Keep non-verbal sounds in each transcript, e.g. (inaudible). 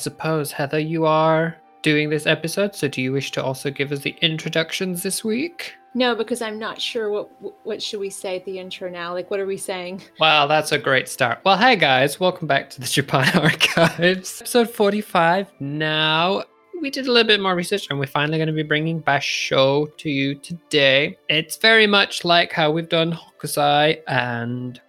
Suppose, Heather, you are doing this episode, so do you wish to also give us the introductions this week? No, because I'm not sure what what should we say at the intro now. Like, what are we saying? (laughs) Well, that's a great start. Well, hey guys, welcome back to the Japan (laughs) Archives, episode 45. Now, we did a little bit more research, and we're finally going to be bringing Basho to you today. It's very much like how we've done Hokusai and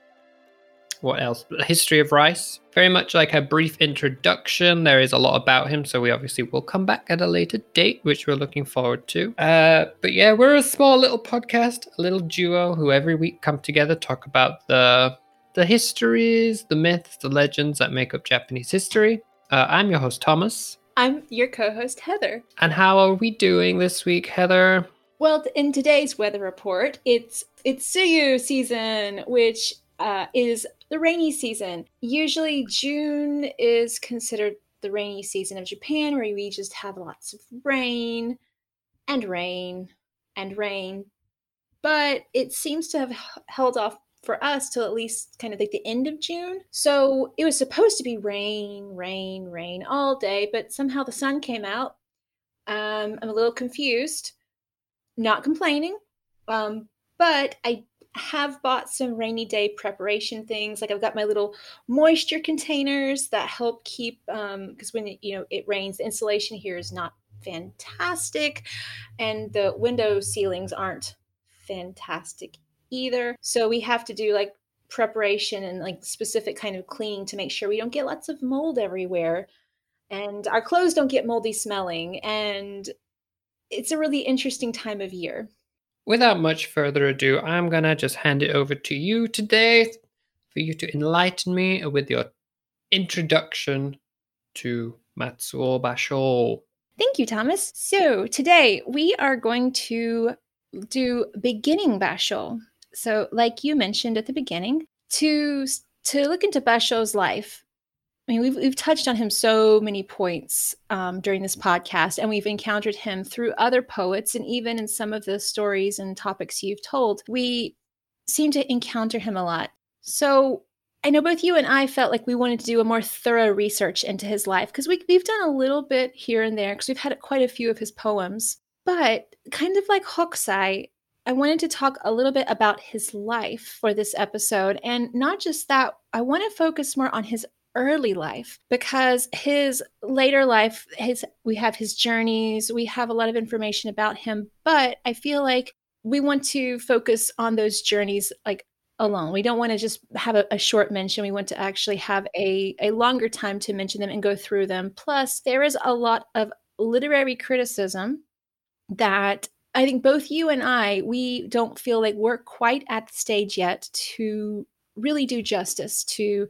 what else? The history of Rice. Very much like a brief introduction. There is a lot about him, so we obviously will come back at a later date, which we're looking forward to. Uh, but yeah, we're a small little podcast, a little duo who every week come together talk about the the histories, the myths, the legends that make up Japanese history. Uh, I'm your host Thomas. I'm your co-host Heather. And how are we doing this week, Heather? Well, in today's weather report, it's it's Tsuyu season, which uh, is the rainy season. Usually, June is considered the rainy season of Japan, where we just have lots of rain and rain and rain. But it seems to have held off for us till at least kind of like the end of June. So it was supposed to be rain, rain, rain all day, but somehow the sun came out. Um, I'm a little confused, not complaining, um, but I have bought some rainy day preparation things. Like I've got my little moisture containers that help keep because um, when you know it rains, the insulation here is not fantastic, and the window ceilings aren't fantastic either. So we have to do like preparation and like specific kind of cleaning to make sure we don't get lots of mold everywhere and our clothes don't get moldy smelling and it's a really interesting time of year without much further ado, I'm gonna just hand it over to you today for you to enlighten me with your introduction to Matsuo Basho. Thank you, Thomas. So today we are going to do beginning Basho. So, like you mentioned at the beginning, to to look into Basho's life I mean, we've, we've touched on him so many points um, during this podcast, and we've encountered him through other poets, and even in some of the stories and topics you've told, we seem to encounter him a lot. So I know both you and I felt like we wanted to do a more thorough research into his life because we, we've done a little bit here and there because we've had quite a few of his poems. But kind of like Hokusai, I wanted to talk a little bit about his life for this episode. And not just that, I want to focus more on his early life because his later life his we have his journeys we have a lot of information about him but i feel like we want to focus on those journeys like alone. We don't want to just have a, a, short mention. We want to actually have a, a longer time to mention them and go through them. Plus there is a lot of literary criticism that i think both you and i we don't feel like we're quite at the stage yet to really do justice to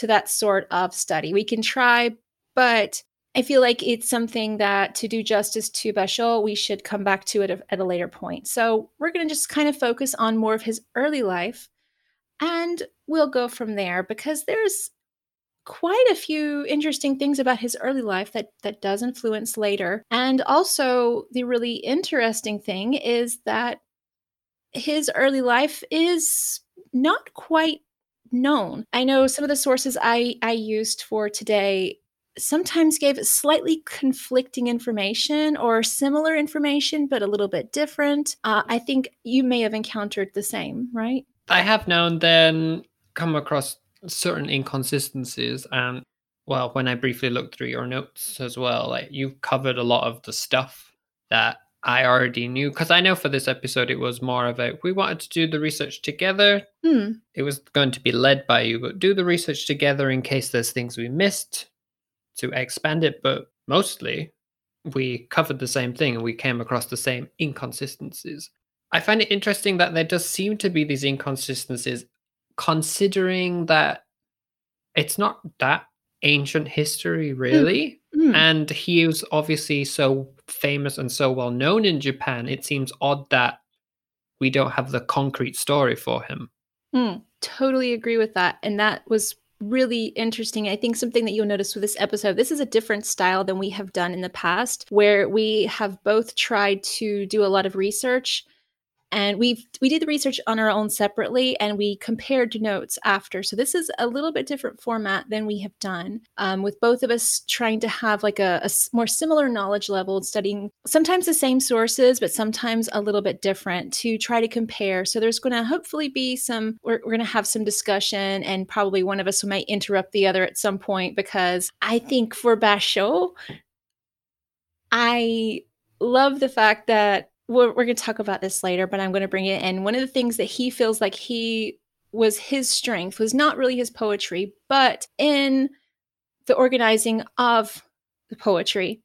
to that sort of study. We can try, but I feel like it's something that to do justice to Basho, we should come back to it at a later point. So we're going to just kind of focus on more of his early life and we'll go from there because there's quite a few interesting things about his early life that that does influence later. And also the really interesting thing is that his early life is not quite known. I know some of the sources I, I used for today sometimes gave slightly conflicting information or similar information, but a little bit different. Uh, I think you may have encountered the same, right? I have now and then come across certain inconsistencies. And well, when I briefly looked through your notes as well, like you've covered a lot of the stuff that I already knew because I know for this episode it was more of a we wanted to do the research together. Hmm. It was going to be led by you, but do the research together in case there's things we missed to expand it. But mostly we covered the same thing and we came across the same inconsistencies. I find it interesting that there does seem to be these inconsistencies, considering that it's not that ancient history, really. Mm. And he was obviously so famous and so well known in Japan. It seems odd that we don't have the concrete story for him. Mm, totally agree with that. And that was really interesting. I think something that you'll notice with this episode, this is a different style than we have done in the past, where we have both tried to do a lot of research and we we did the research on our own separately and we compared notes after. So this is a little bit different format than we have done um, with both of us trying to have like a, a more similar knowledge level studying sometimes the same sources but sometimes a little bit different to try to compare. So there's going to hopefully be some we're, we're going to have some discussion and probably one of us might interrupt the other at some point because i think for basho i love the fact that we're, we're going to talk about this later, but I'm going to bring it in. One of the things that he feels like he was his strength was not really his poetry, but in the organizing of the poetry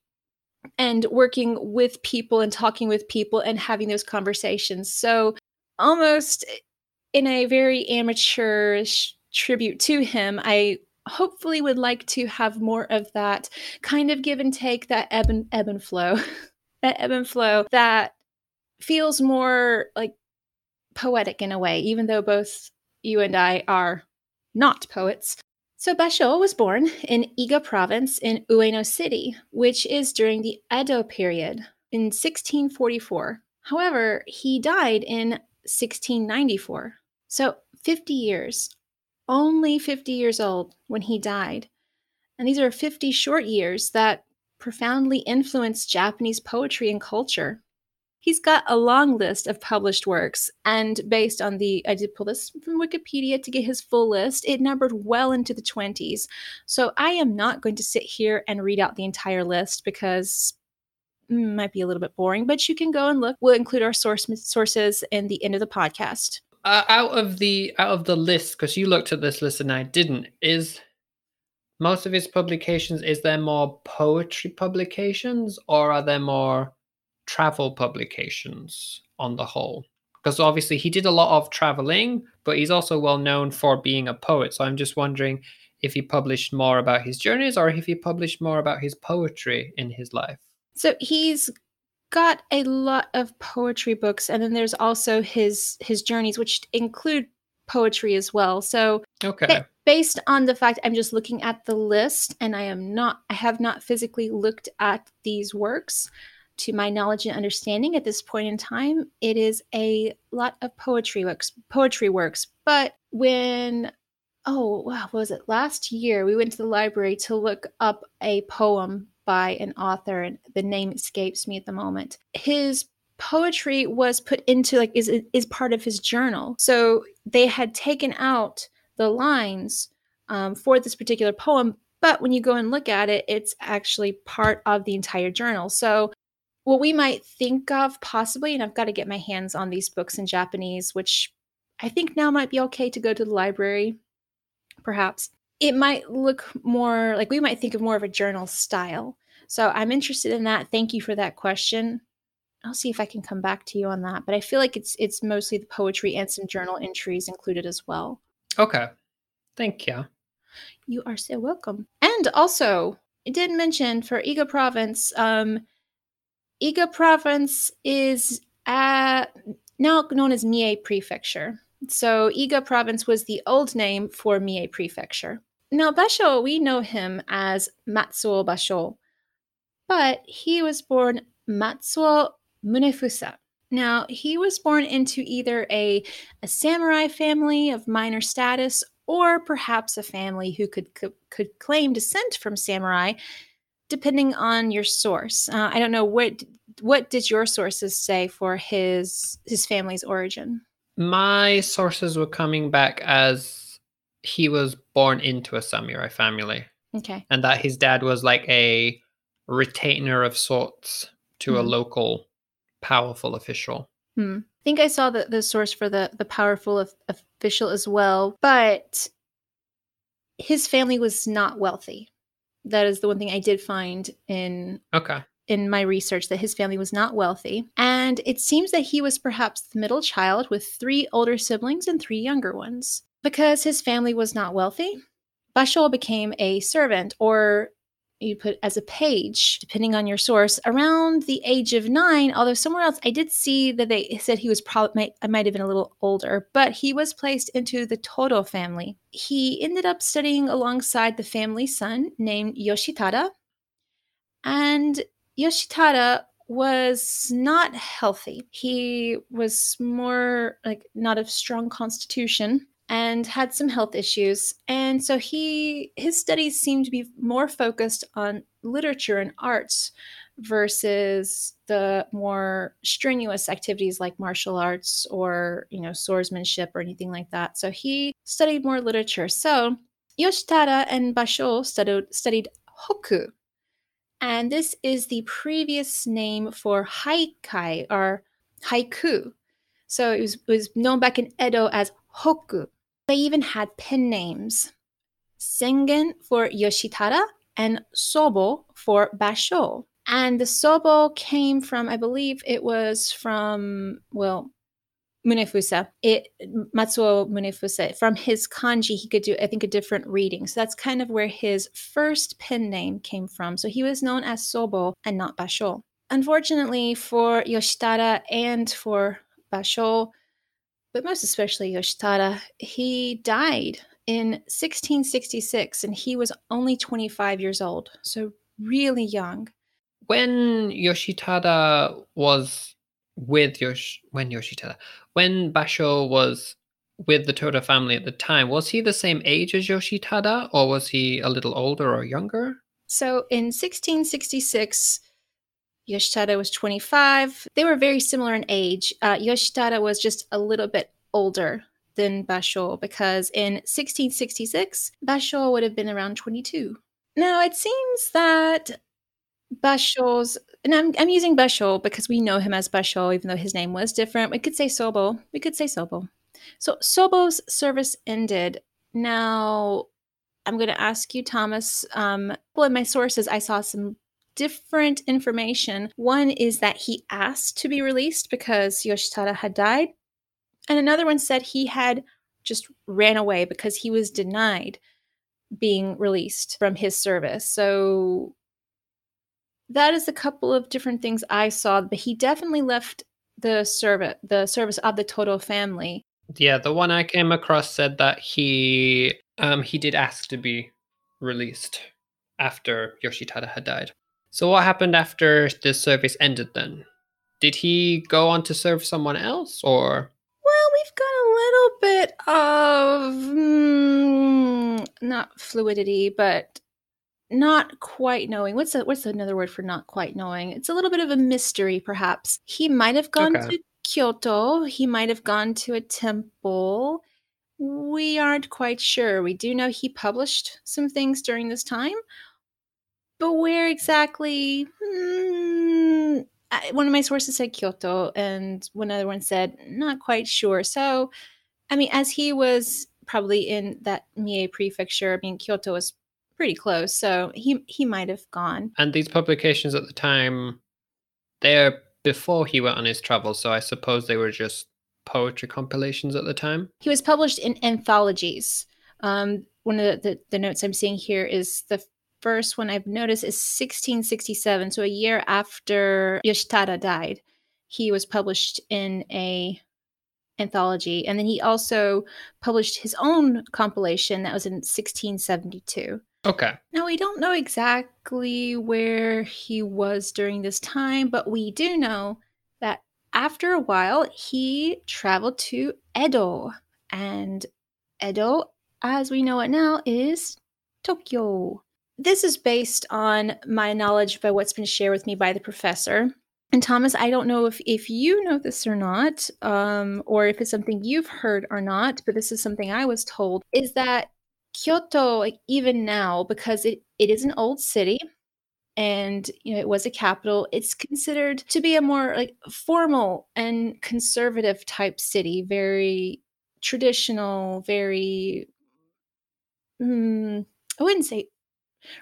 and working with people and talking with people and having those conversations. So, almost in a very amateurish tribute to him, I hopefully would like to have more of that kind of give and take, that ebb and ebb and flow, (laughs) that ebb and flow that feels more like poetic in a way, even though both you and I are not poets. So Basho was born in Iga province in Ueno City, which is during the Edo period in 1644. However, he died in 1694. So 50 years, only 50 years old when he died. And these are 50 short years that profoundly influenced Japanese poetry and culture he's got a long list of published works and based on the i did pull this from wikipedia to get his full list it numbered well into the 20s so i am not going to sit here and read out the entire list because mm, might be a little bit boring but you can go and look. We'll include our source sources in the end of the podcast. Uh, out of the out of the list because you looked at this list and i didn't is most of his publications is there more poetry publications or are there more travel publications on the whole? Because obviously he did a lot of traveling, but he's also well known for being a poet. So I'm just wondering if he published more about his journeys or if he published more about his poetry in his life. So he's got a lot of poetry books and then there's also his his journeys which include poetry as well. So okay. based on the fact I'm just looking at the list and I am not I have not physically looked at these works, to my knowledge and understanding at this point in time, it is a lot of poetry works, poetry works. But when oh what was it? Last year we went to the library to look up a poem by an author, and the name escapes me at the moment. His poetry was put into like is is part of his journal. So they had taken out the lines um, for this particular poem, but when you go and look at it, it's actually part of the entire journal. So what we might think of possibly, and I've got to get my hands on these books in Japanese, which I think now might be okay to go to the library, perhaps. It might look more like we might think of more of a journal style. So I'm interested in that. Thank you for that question. I'll see if I can come back to you on that. But I feel like it's it's mostly the poetry and some journal entries included as well. Okay. Thank you. You are so welcome. And also, I did mention for Iga province, um, Iga province is uh, now known as Mie Prefecture. So Iga province was the old name for Mie Prefecture. Now Basho, we know him as Matsuo Basho, but he was born Matsuo Munefusa. Now, he was born into either a, a samurai family of minor status or perhaps a family who could, could, could claim descent from samurai depending on your source. Uh, I don't know what what did your sources say for his his family's origin. My sources were coming back as he was born into a samurai family. Okay. And that his dad was like a retainer of sorts to mm-hmm. a local powerful official. Hmm. I think I saw the, the source for the, the powerful of, official as well, but his family was not wealthy that is the one thing I did find in okay in my research that his family was not wealthy. And it seems that he was perhaps the middle child with three older siblings and three younger ones. Because his family was not wealthy, Basho became a servant or you put as a page, depending on your source, around the age of nine. Although somewhere else, I did see that they said he was probably, I might have been a little older, but he was placed into the Todo family. He ended up studying alongside the family son named Yoshitada. And Yoshitada was not healthy. He was more like not a strong constitution and had some health issues. And so he his studies seemed to be more focused on literature and arts versus the more strenuous activities like martial arts or, you know, swordsmanship or anything like that. So he studied more literature. So Yoshitada and Basho studied, studied Hokku. And this is the previous name for haikai or haiku. So it was, it was known back in Edo as Hokku. They even had pen names Sengin for Yoshitada and Sobo for Basho. And the Sobo came from, I believe it was from, well, Munefusa, it Matsuo Munefusa. From his kanji, he could do, I think, a different reading. So that's kind of where his first pen name came from. So he was known as Sobo and not Basho. Unfortunately for Yoshitada and for Basho, but most especially Yoshitada, he died in 1666 and he was only 25 years old. So really young. When Yoshitada was with Yosh when Yoshitada when Basho was with the Toda family at the time, was he the same age as Yoshitada or was he a little older or younger? So in 1666, Yoshitada was 25. They were very similar in age. Uh, Yoshitada was just a little bit older than Basho because in 1666, Basho would have been around 22. Now, it seems that Basho's, and I'm, I'm using Basho because we know him as Basho, even though his name was different. We could say Sobo. We could say Sobo. So Sobo's service ended. Now, I'm going to ask you, Thomas. Um, well, in my sources, I saw some different information. One is that he asked to be released because Yoshitada had died. And another one said he had just ran away because he was denied being released from his service. So that is a couple of different things I saw, but he definitely left the service the service of the Todo family. Yeah, the one I came across said that he um he did ask to be released after Yoshitada had died. So what happened after the service ended then? Did he go on to serve someone else or Well, we've got a little bit of mm, not fluidity, but not quite knowing. What's a, what's another word for not quite knowing? It's a little bit of a mystery, perhaps. He might have gone Okay. to Kyoto. He might have gone to a temple. We aren't quite sure. We do know he published some things during this time, but where exactly? I- one of my sources said Kyoto, and one other one said not quite sure. So, I mean, as he was probably in that Mie prefecture, I mean, Kyoto was pretty close, so he he might have gone. and these publications at the time they're before he went on his travels, so I suppose they were just poetry compilations at the time. He was published in anthologies. Um, one of the, the, the notes I'm seeing here is the first one I've noticed is 1667, so a year after Yoshitada died. He was published in a anthology, and then he also published his own compilation that was in 1672. Okay. Now, we don't know exactly where he was during this time, but we do know that after a while, he traveled to Edo. And Edo, as we know it now, is Tokyo. This is based on my knowledge by what's been shared with me by the professor. And Thomas, I don't know if, if you know this or not, um, or if it's something you've heard or not, but this is something I was told, is that Kyoto, like even now, because it, it is an old city and you know it was a capital, it's considered to be a more like formal and conservative type city, very traditional, very mm, I wouldn't say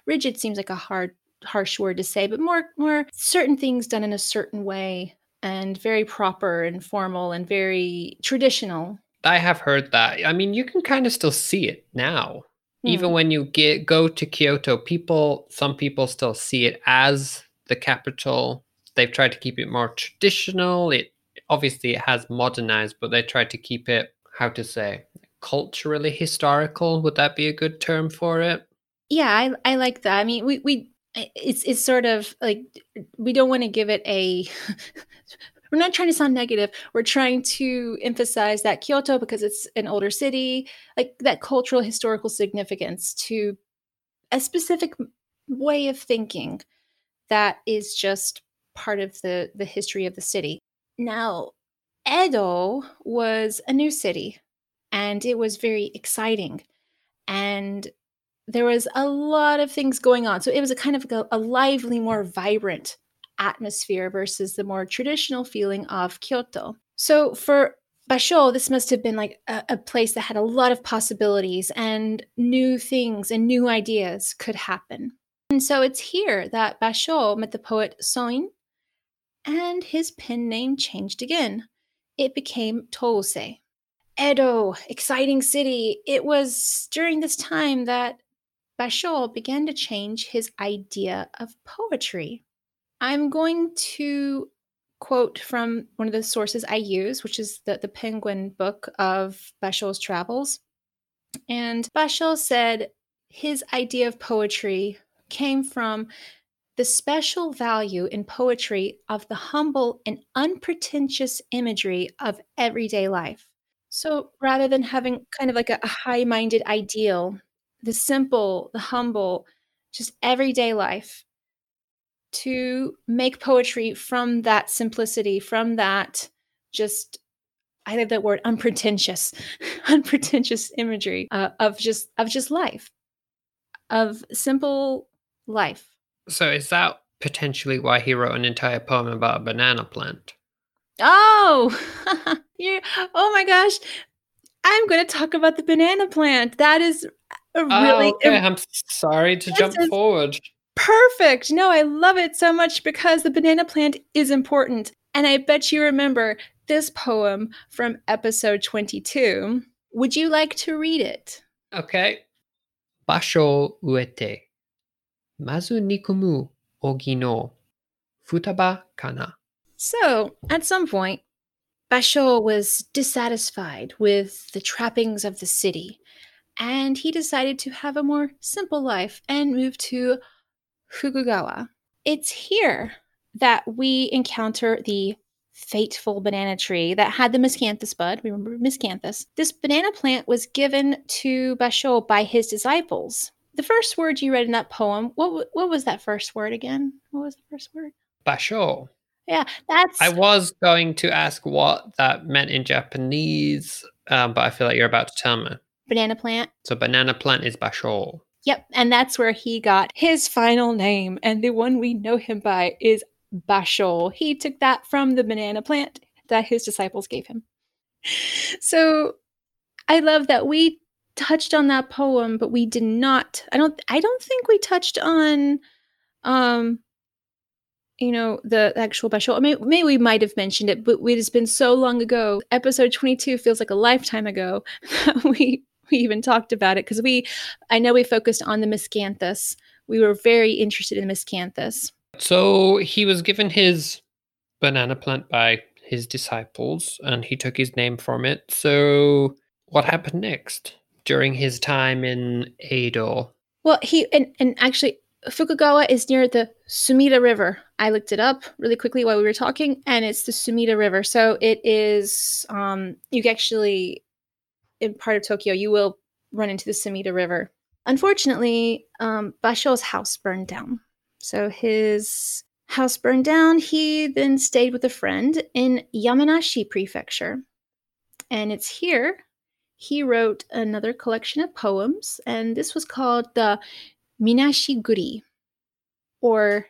rigid seems like a hard harsh word to say, but more more certain things done in a certain way and very proper and formal and very traditional. I have heard that. I mean, you can kind of still see it now. Even Hmm. when you get go to Kyoto, people some people still see it as the capital. They've tried to keep it more traditional. It obviously it has modernized, but they tried to keep it how to say culturally historical. Would that be a good term for it? Yeah, I, I like that. I mean, we, we it's it's sort of like we don't want to give it a (laughs) we're not trying to sound negative. We're trying to emphasize that kyoto because it's an older city like that cultural historical significance to a specific way of thinking that is just part of the the history of the city. Now edo was a new city and it was very exciting. And there was a lot of things going on. So it was a kind of a, a lively, more vibrant atmosphere versus the more traditional feeling of Kyoto. So for Basho, this must have been like a, a, place that had a lot of possibilities and new things and new ideas could happen. And so it's here that Basho met the poet Soin, and his pen name changed again. It became Tousei. Edo, exciting city. It was during this time that Basho began to change his idea of poetry. I'm going to quote from one of the sources I use, which is the, the Penguin book of Basho's travels. And Basho said his idea of poetry came from the special value in poetry of the humble and unpretentious imagery of everyday life. So rather than having kind of like a, a high minded ideal the simple, the humble, just everyday life to make poetry from that simplicity, from that just I love that word unpretentious, (laughs) unpretentious imagery uh, of just of just life, of simple life. So is that potentially why he wrote an entire poem about a banana plant? Oh, (laughs) you oh my gosh. I'm going to talk about the banana plant. That is Oh, really oh, okay. I'm sorry to jump forward. Perfect. No, I love it so much because the banana plant is important. And I bet you remember this poem from episode 22. Would you like to read it? Okay. Basho uete. Mazu nikumu ogi no futaba kana. So, at some point, Basho was dissatisfied with the trappings of the city and he decided to have a more simple life and move to Fukagawa. It's here that we encounter the fateful banana tree that had the miscanthus bud. Remember miscanthus? This banana plant was given to Basho by his disciples. The first word you read in that poem, what what was that first word again? What was the first word? Basho. Yeah, that's. I was going to ask what that meant in Japanese, um, but I feel like you're about to tell me banana plant. So banana plant is Basho. Yep, and that's where he got his final name, and the one we know him by is Basho. He took that from the banana plant that his disciples gave him. (laughs) So I love that we touched on that poem, but we did not. I don't. I don't think we touched on, um, you know, the actual Basho. Maybe, maybe we might have mentioned it, but it has been so long ago. Episode twenty-two feels like a lifetime ago. (laughs) we (laughs) we even talked about it because we, I know we focused on the miscanthus. We were very interested in the miscanthus. So he was given his banana plant by his disciples and he took his name from it. So what happened next during his time in Edo? Well, he, and, and actually, Fukagawa is near the Sumida River. I looked it up really quickly while we were talking, and it's the Sumida River. So it is, um, you actually in part of Tokyo, you will run into the Sumida River. Unfortunately, um, Basho's house burned down. So his house burned down. He then stayed with a friend in Yamanashi Prefecture. And it's here he wrote another collection of poems, and this was called the Minashi Guri, or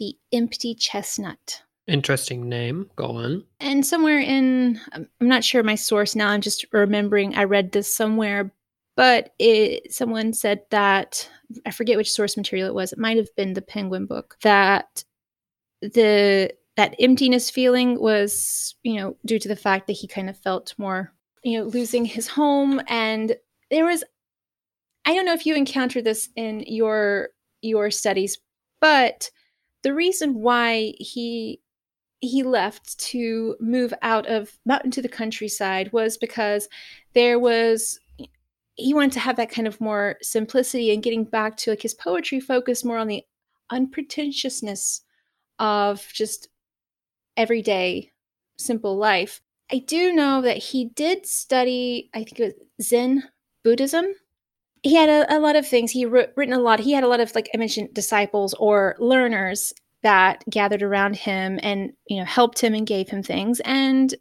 the Empty Chestnut. Interesting name. Go on. And somewhere in, I'm not sure my source now, I'm just remembering I read this somewhere, but it, someone said that, I forget which source material it was, it might have been the Penguin book, that the that emptiness feeling was, you know, due to the fact that he kind of felt more, you know, losing his home. And there was, I don't know if you encountered this in your your studies, but the reason why he he left to move out of out into the countryside was because there was he wanted to have that kind of more simplicity and getting back to like his poetry focused more on the unpretentiousness of just everyday simple life. I do know that he did study, I think it was Zen Buddhism. He had a, a lot of things. He wrote, written a lot. He had a lot of, like I mentioned, disciples or learners that gathered around him and you know helped him and gave him things. And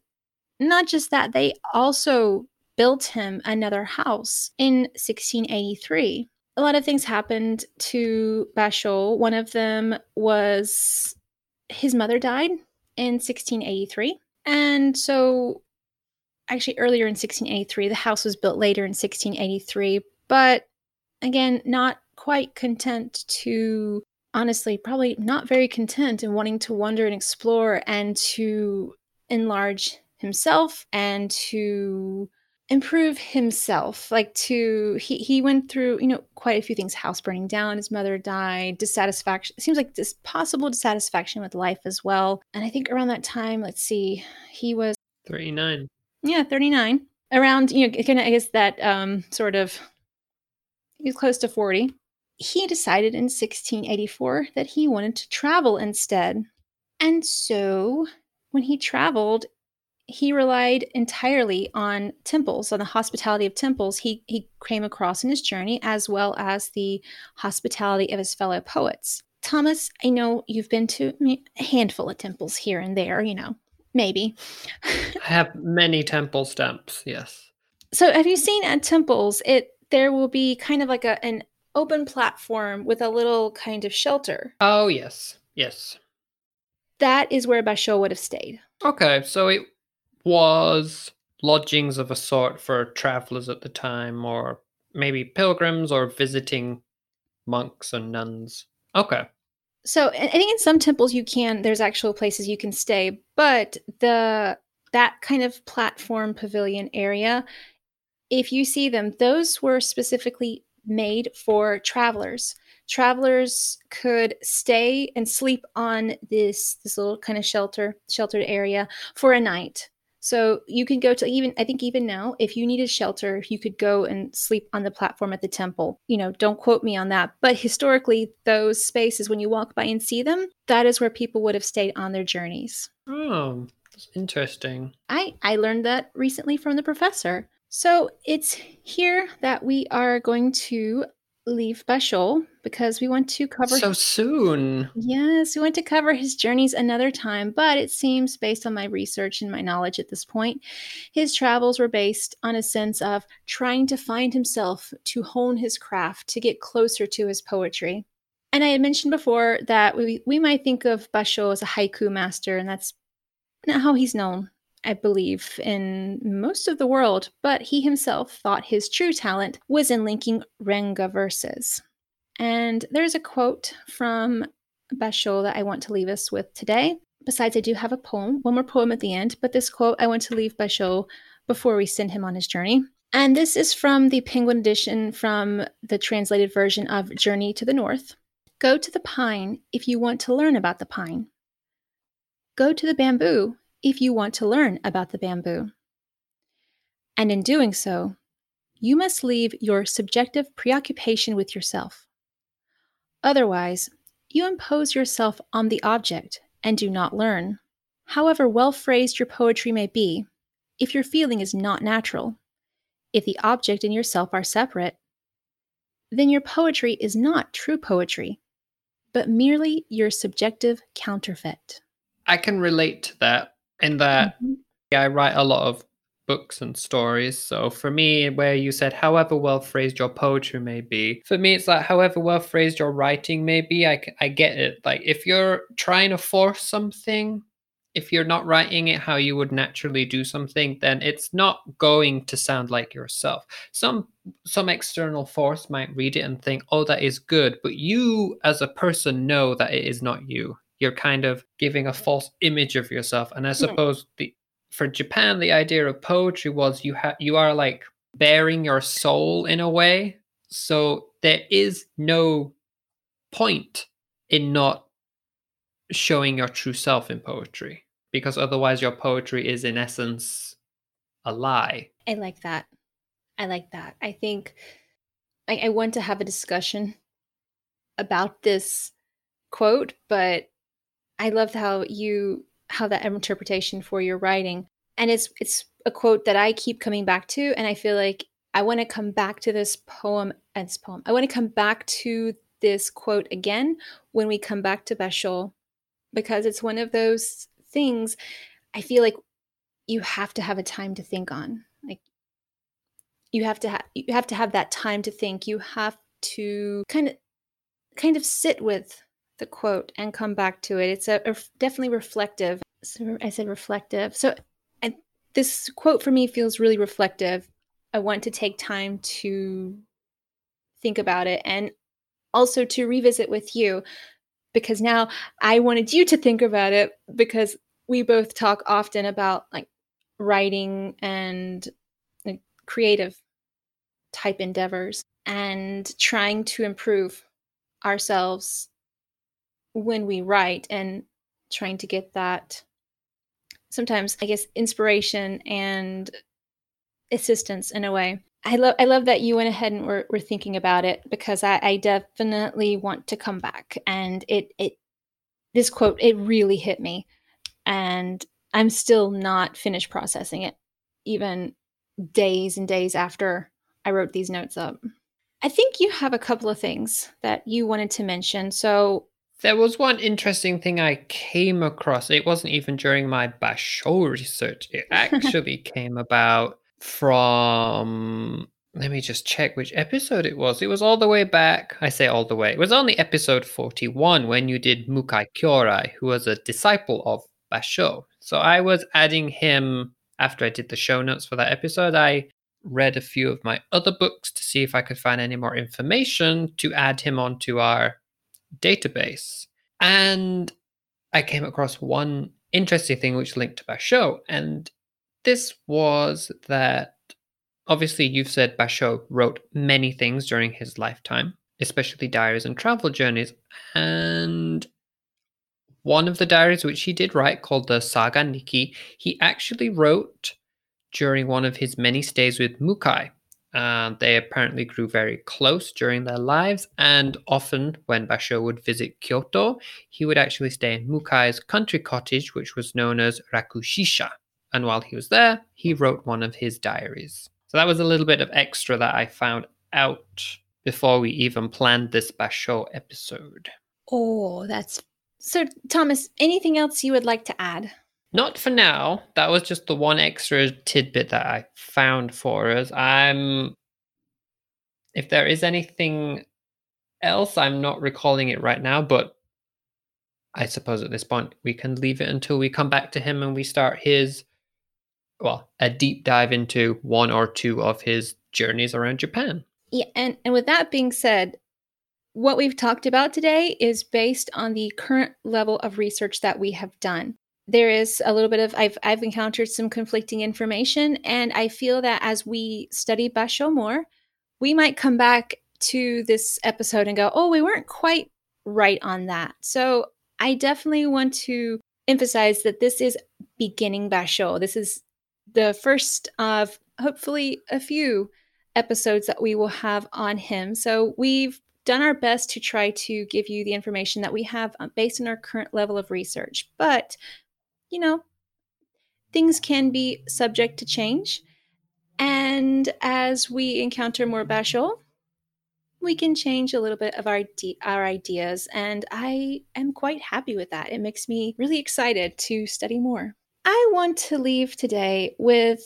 not just that, they also built him another house in 1683. A lot of things happened to Basho. One of them was his mother died in 1683. And so, actually, earlier in 1683, the house was built later in 1683. But again, not quite content to, honestly, probably not very content and wanting to wander and explore and to enlarge himself and to improve himself. Like to he he went through you know quite a few things house burning down his mother died dissatisfaction it seems like this possible dissatisfaction with life as well. And i think around that time let's see he was 39 yeah 39 around you know of i guess that um sort of he was close to 40 he decided in 1684 that he wanted to travel instead and so when he traveled he relied entirely on temples, on the hospitality of temples he, he came across in his journey, as well as the hospitality of his fellow poets. Thomas, I know you've been to a handful of temples here and there, you know, maybe. I have many temple stamps, yes. So have you seen at temples it there will be kind of like a an open platform with a little kind of shelter. Oh yes. Yes. That is where Basho would have stayed. Okay, so it was lodgings of a sort for travelers at the time, or maybe pilgrims or visiting monks and nuns. Okay. So I think in some temples you can there's actual places you can stay, but the that kind of platform pavilion area, if you see them, those were specifically made for travelers. Travelers could stay and sleep on this this little kind of shelter sheltered area for a night. So you can go to even, I think even now, if you needed shelter, you could go and sleep on the platform at the temple. You know, don't quote me on that. But historically, those spaces, when you walk by and see them, that is where people would have stayed on their journeys. Oh, that's interesting. I, I learned that recently from the professor. So it's here that we are going to leave Basho because we want to cover so soon. Yes, we want to cover his journeys another time, but it seems based on my research and my knowledge at this point, his travels were based on a sense of trying to find himself, to hone his craft, to get closer to his poetry. And I had mentioned before that we, we might think of Basho as a haiku master, and that's not how he's known. I believe, in most of the world, but he himself thought his true talent was in linking Renga verses. And there's a quote from Basho that I want to leave us with today. Besides, I do have a poem, one more poem at the end, but this quote I want to leave Basho before we send him on his journey. And this is from the Penguin edition from the translated version of Journey to the North. Go to the pine if you want to learn about the pine. Go to the bamboo if you want to learn about the bamboo. And in doing so, you must leave your subjective preoccupation with yourself. Otherwise, you impose yourself on the object and do not learn. However well phrased your poetry may be, if your feeling is not natural, if the object and yourself are separate, then your poetry is not true poetry, but merely your subjective counterfeit. I can relate to that in that Mhm. I write a lot of books and stories. So for me, where you said however well phrased your poetry may be, for me it's like however well phrased your writing may be. I I get it. Like if you're trying to force something, if you're not writing it how you would naturally do something, then it's not going to sound like yourself. Some some external force might read it and think, "Oh, that is good," but you as a person know that it is not you. You're kind of giving a false image of yourself. And I hmm. suppose the for Japan, the idea of poetry was you have you are like bearing your soul in a way. So there is no point in not showing your true self in poetry because otherwise your poetry is in essence a lie. I like that. I like that. I think I, I want to have a discussion about this quote, but I love how you how that interpretation for your writing. And it's it's a quote that I keep coming back to and I feel like I want to come back to this poem and this poem. I want to come back to this quote again when we come back to Basho because it's one of those things I feel like you have to have a time to think on. Like you have to have you have to have that time to think. You have to kind of kind of sit with the quote and come back to it. It's a, a definitely reflective. So I said reflective. So and this quote for me feels really reflective. I want to take time to think about it and also to revisit with you because now I wanted you to think about it because we both talk often about like writing and like, creative type endeavors and trying to improve ourselves when we write and trying to get that sometimes i guess inspiration and assistance in a way. I love i love that you went ahead and were, were thinking about it because I, I definitely want to come back. And it it this quote it really hit me. And i'm still not finished processing it even days and days after i wrote these notes up. I think you have a couple of things that you wanted to mention. So there was one interesting thing I came across. It wasn't even during my Basho research. It (laughs) actually came about from let me just check which episode it was. It was all the way back. I say all the way. It was only episode 41 when you did Mukai Kyorai, who was a disciple of Basho. So I was adding him after I did the show notes for that episode. I read a few of my other books to see if I could find any more information to add him onto our database. And I came across one interesting thing which linked to Basho. And this was that obviously you've said Basho wrote many things during his lifetime, especially diaries and travel journeys. And one of the diaries which he did write, called the Saga Nikki, he actually wrote during one of his many stays with Mukai. Uh, they apparently grew very close during their lives, and often when Basho would visit Kyoto, he would actually stay in Mukai's country cottage, which was known as Rakushisha. And while he was there, he wrote one of his diaries. So that was a little bit of extra that I found out before we even planned this Basho episode. Oh, that's so. Thomas, anything else you would like to add? Not for now. That was just the one extra tidbit that I found for us. I'm. If there is anything else, I'm not recalling it right now, but I suppose at this point we can leave it until we come back to him and we start his well, a deep dive into one or two of his journeys around Japan. Yeah, and, and with that being said, what we've talked about today is based on the current level of research that we have done. There is a little bit of I've I've encountered some conflicting information, and I feel that as we study Basho more, we might come back to this episode and go, "Oh, we weren't quite right on that." So I definitely want to emphasize that this is beginning Basho. This is the first of hopefully a few episodes that we will have on him. So we've done our best to try to give you the information that we have uh, based on our current level of research. But, you know, things can be subject to change. And as we encounter more Basho, we can change a little bit of our our ideas and I am quite happy with that. It makes me really excited to study more. I want to leave today with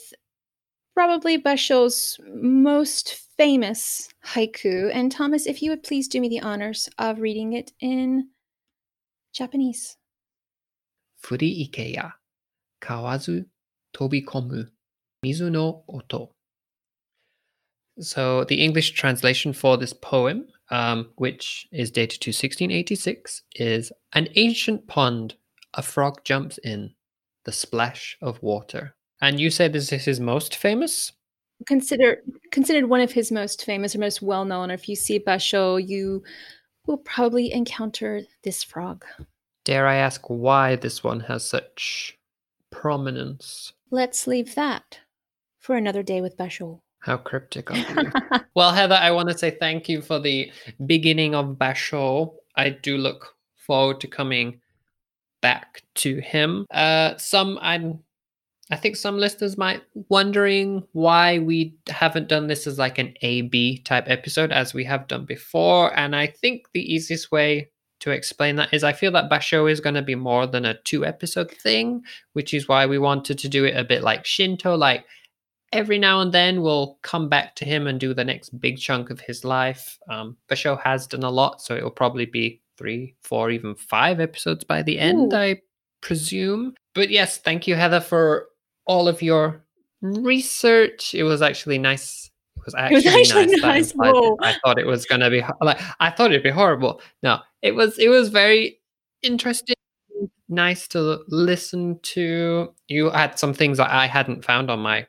probably Basho's most famous haiku. And Thomas, if you would please do me the honors of reading it in Japanese. Furu ike ya kawazu tobikomu mizu no oto. So the English translation for this poem, um, which is dated to 1686, is an ancient pond a frog jumps in the splash of water. And you say this is his most famous? Consider considered one of his most famous or most well known. If you see Basho, you will probably encounter this frog. Dare I ask why this one has such prominence? Let's leave that for another day with Basho. How cryptic of you. (laughs) well, Heather, I want to say thank you for the beginning of Basho. I do look forward to coming back to him. Uh, some I'm I think some listeners might wondering why we haven't done this as like an A B type episode as we have done before. And I think the easiest way to explain that is I feel that Basho is going to be more than a two episode thing, which is why we wanted to do it a bit like Shinto. Like every now and then we'll come back to him and do the next big chunk of his life. Um, Basho has done a lot, so it'll probably be three, four, even five episodes by the end, Ooh. I presume. But yes, thank you, Heather, for all of your research. It was actually nice. It was actually, was actually (laughs) nice. nice, whoa. I thought it was gonna be like I thought it'd be horrible. No, it was it was very interesting. Nice to listen to. You had some things that I hadn't found on my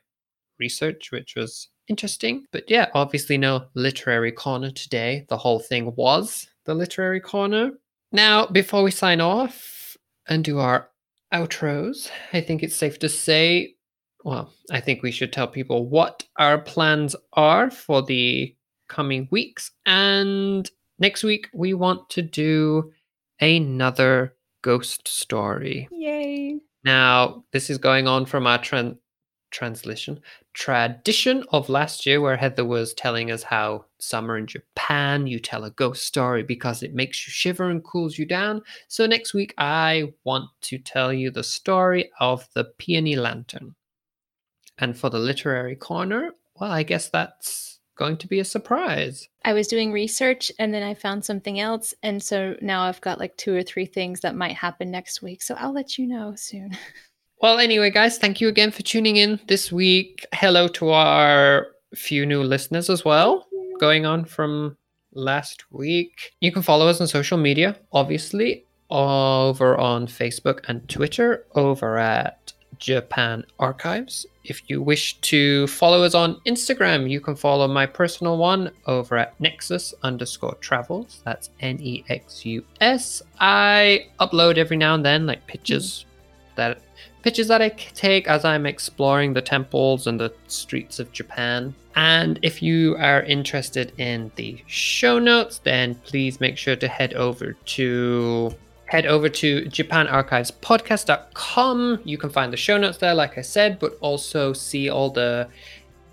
research, which was interesting. But yeah, obviously no literary corner today. The whole thing was the literary corner. Now, before we sign off and do our outros, I think it's safe to say, well, I think we should tell people what our plans are for the coming weeks. And next week, we want to do another ghost story. Yay. Now, this is going on from our tran- translation tradition of last year, where Heather was telling us how summer in Japan, you tell a ghost story because it makes you shiver and cools you down. So next week, I want to tell you the story of the Peony Lantern. And for the literary corner, well, I guess that's going to be a surprise. I was doing research and then I found something else. And so now I've got like two or three things that might happen next week. So I'll let you know soon. (laughs) Well, anyway, guys, thank you again for tuning in this week. Hello to our few new listeners as well, going on from last week. You can follow us on social media, obviously, over on Facebook and Twitter, over at Japan Archives. If you wish to follow us on Instagram, you can follow my personal one over at Nexus underscore travels. That's N E X U S. I upload every now and then, like pictures that pictures that I take as I'm exploring the temples and the streets of Japan. And if you are interested in the show notes, then please make sure to head over to head over to japanarchivespodcast.com. You can find the show notes there, like I said, but also see all the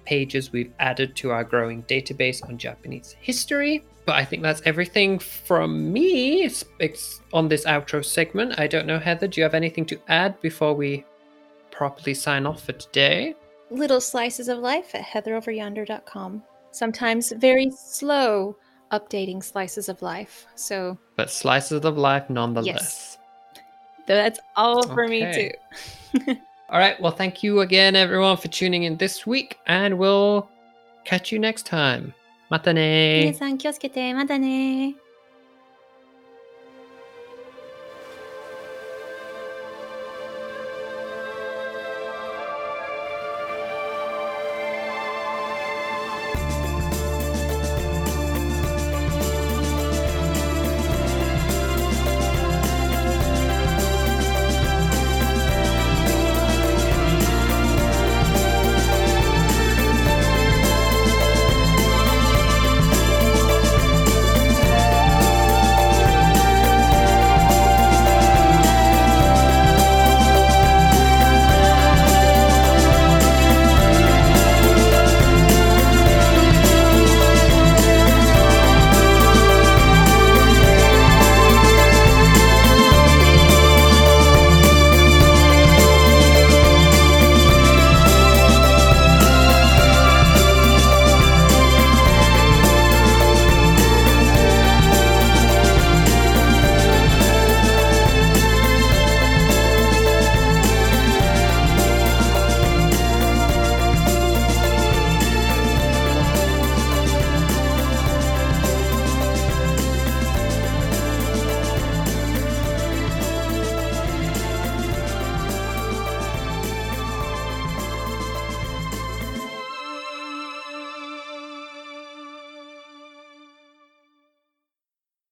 pages we've added to our growing database on Japanese history. But I think that's everything from me it's, it's on this outro segment. I don't know, Heather, do you have anything to add before we properly sign off for today? Little slices of life at heatheroveryonder.com. Sometimes very slow updating slices of life. So But slices of life nonetheless. that's all for me Okay. too. (laughs) All right. Well, thank you again, everyone, for tuning in this week, and we'll catch you next time. Mata ne. 皆さん気をつけて。またね。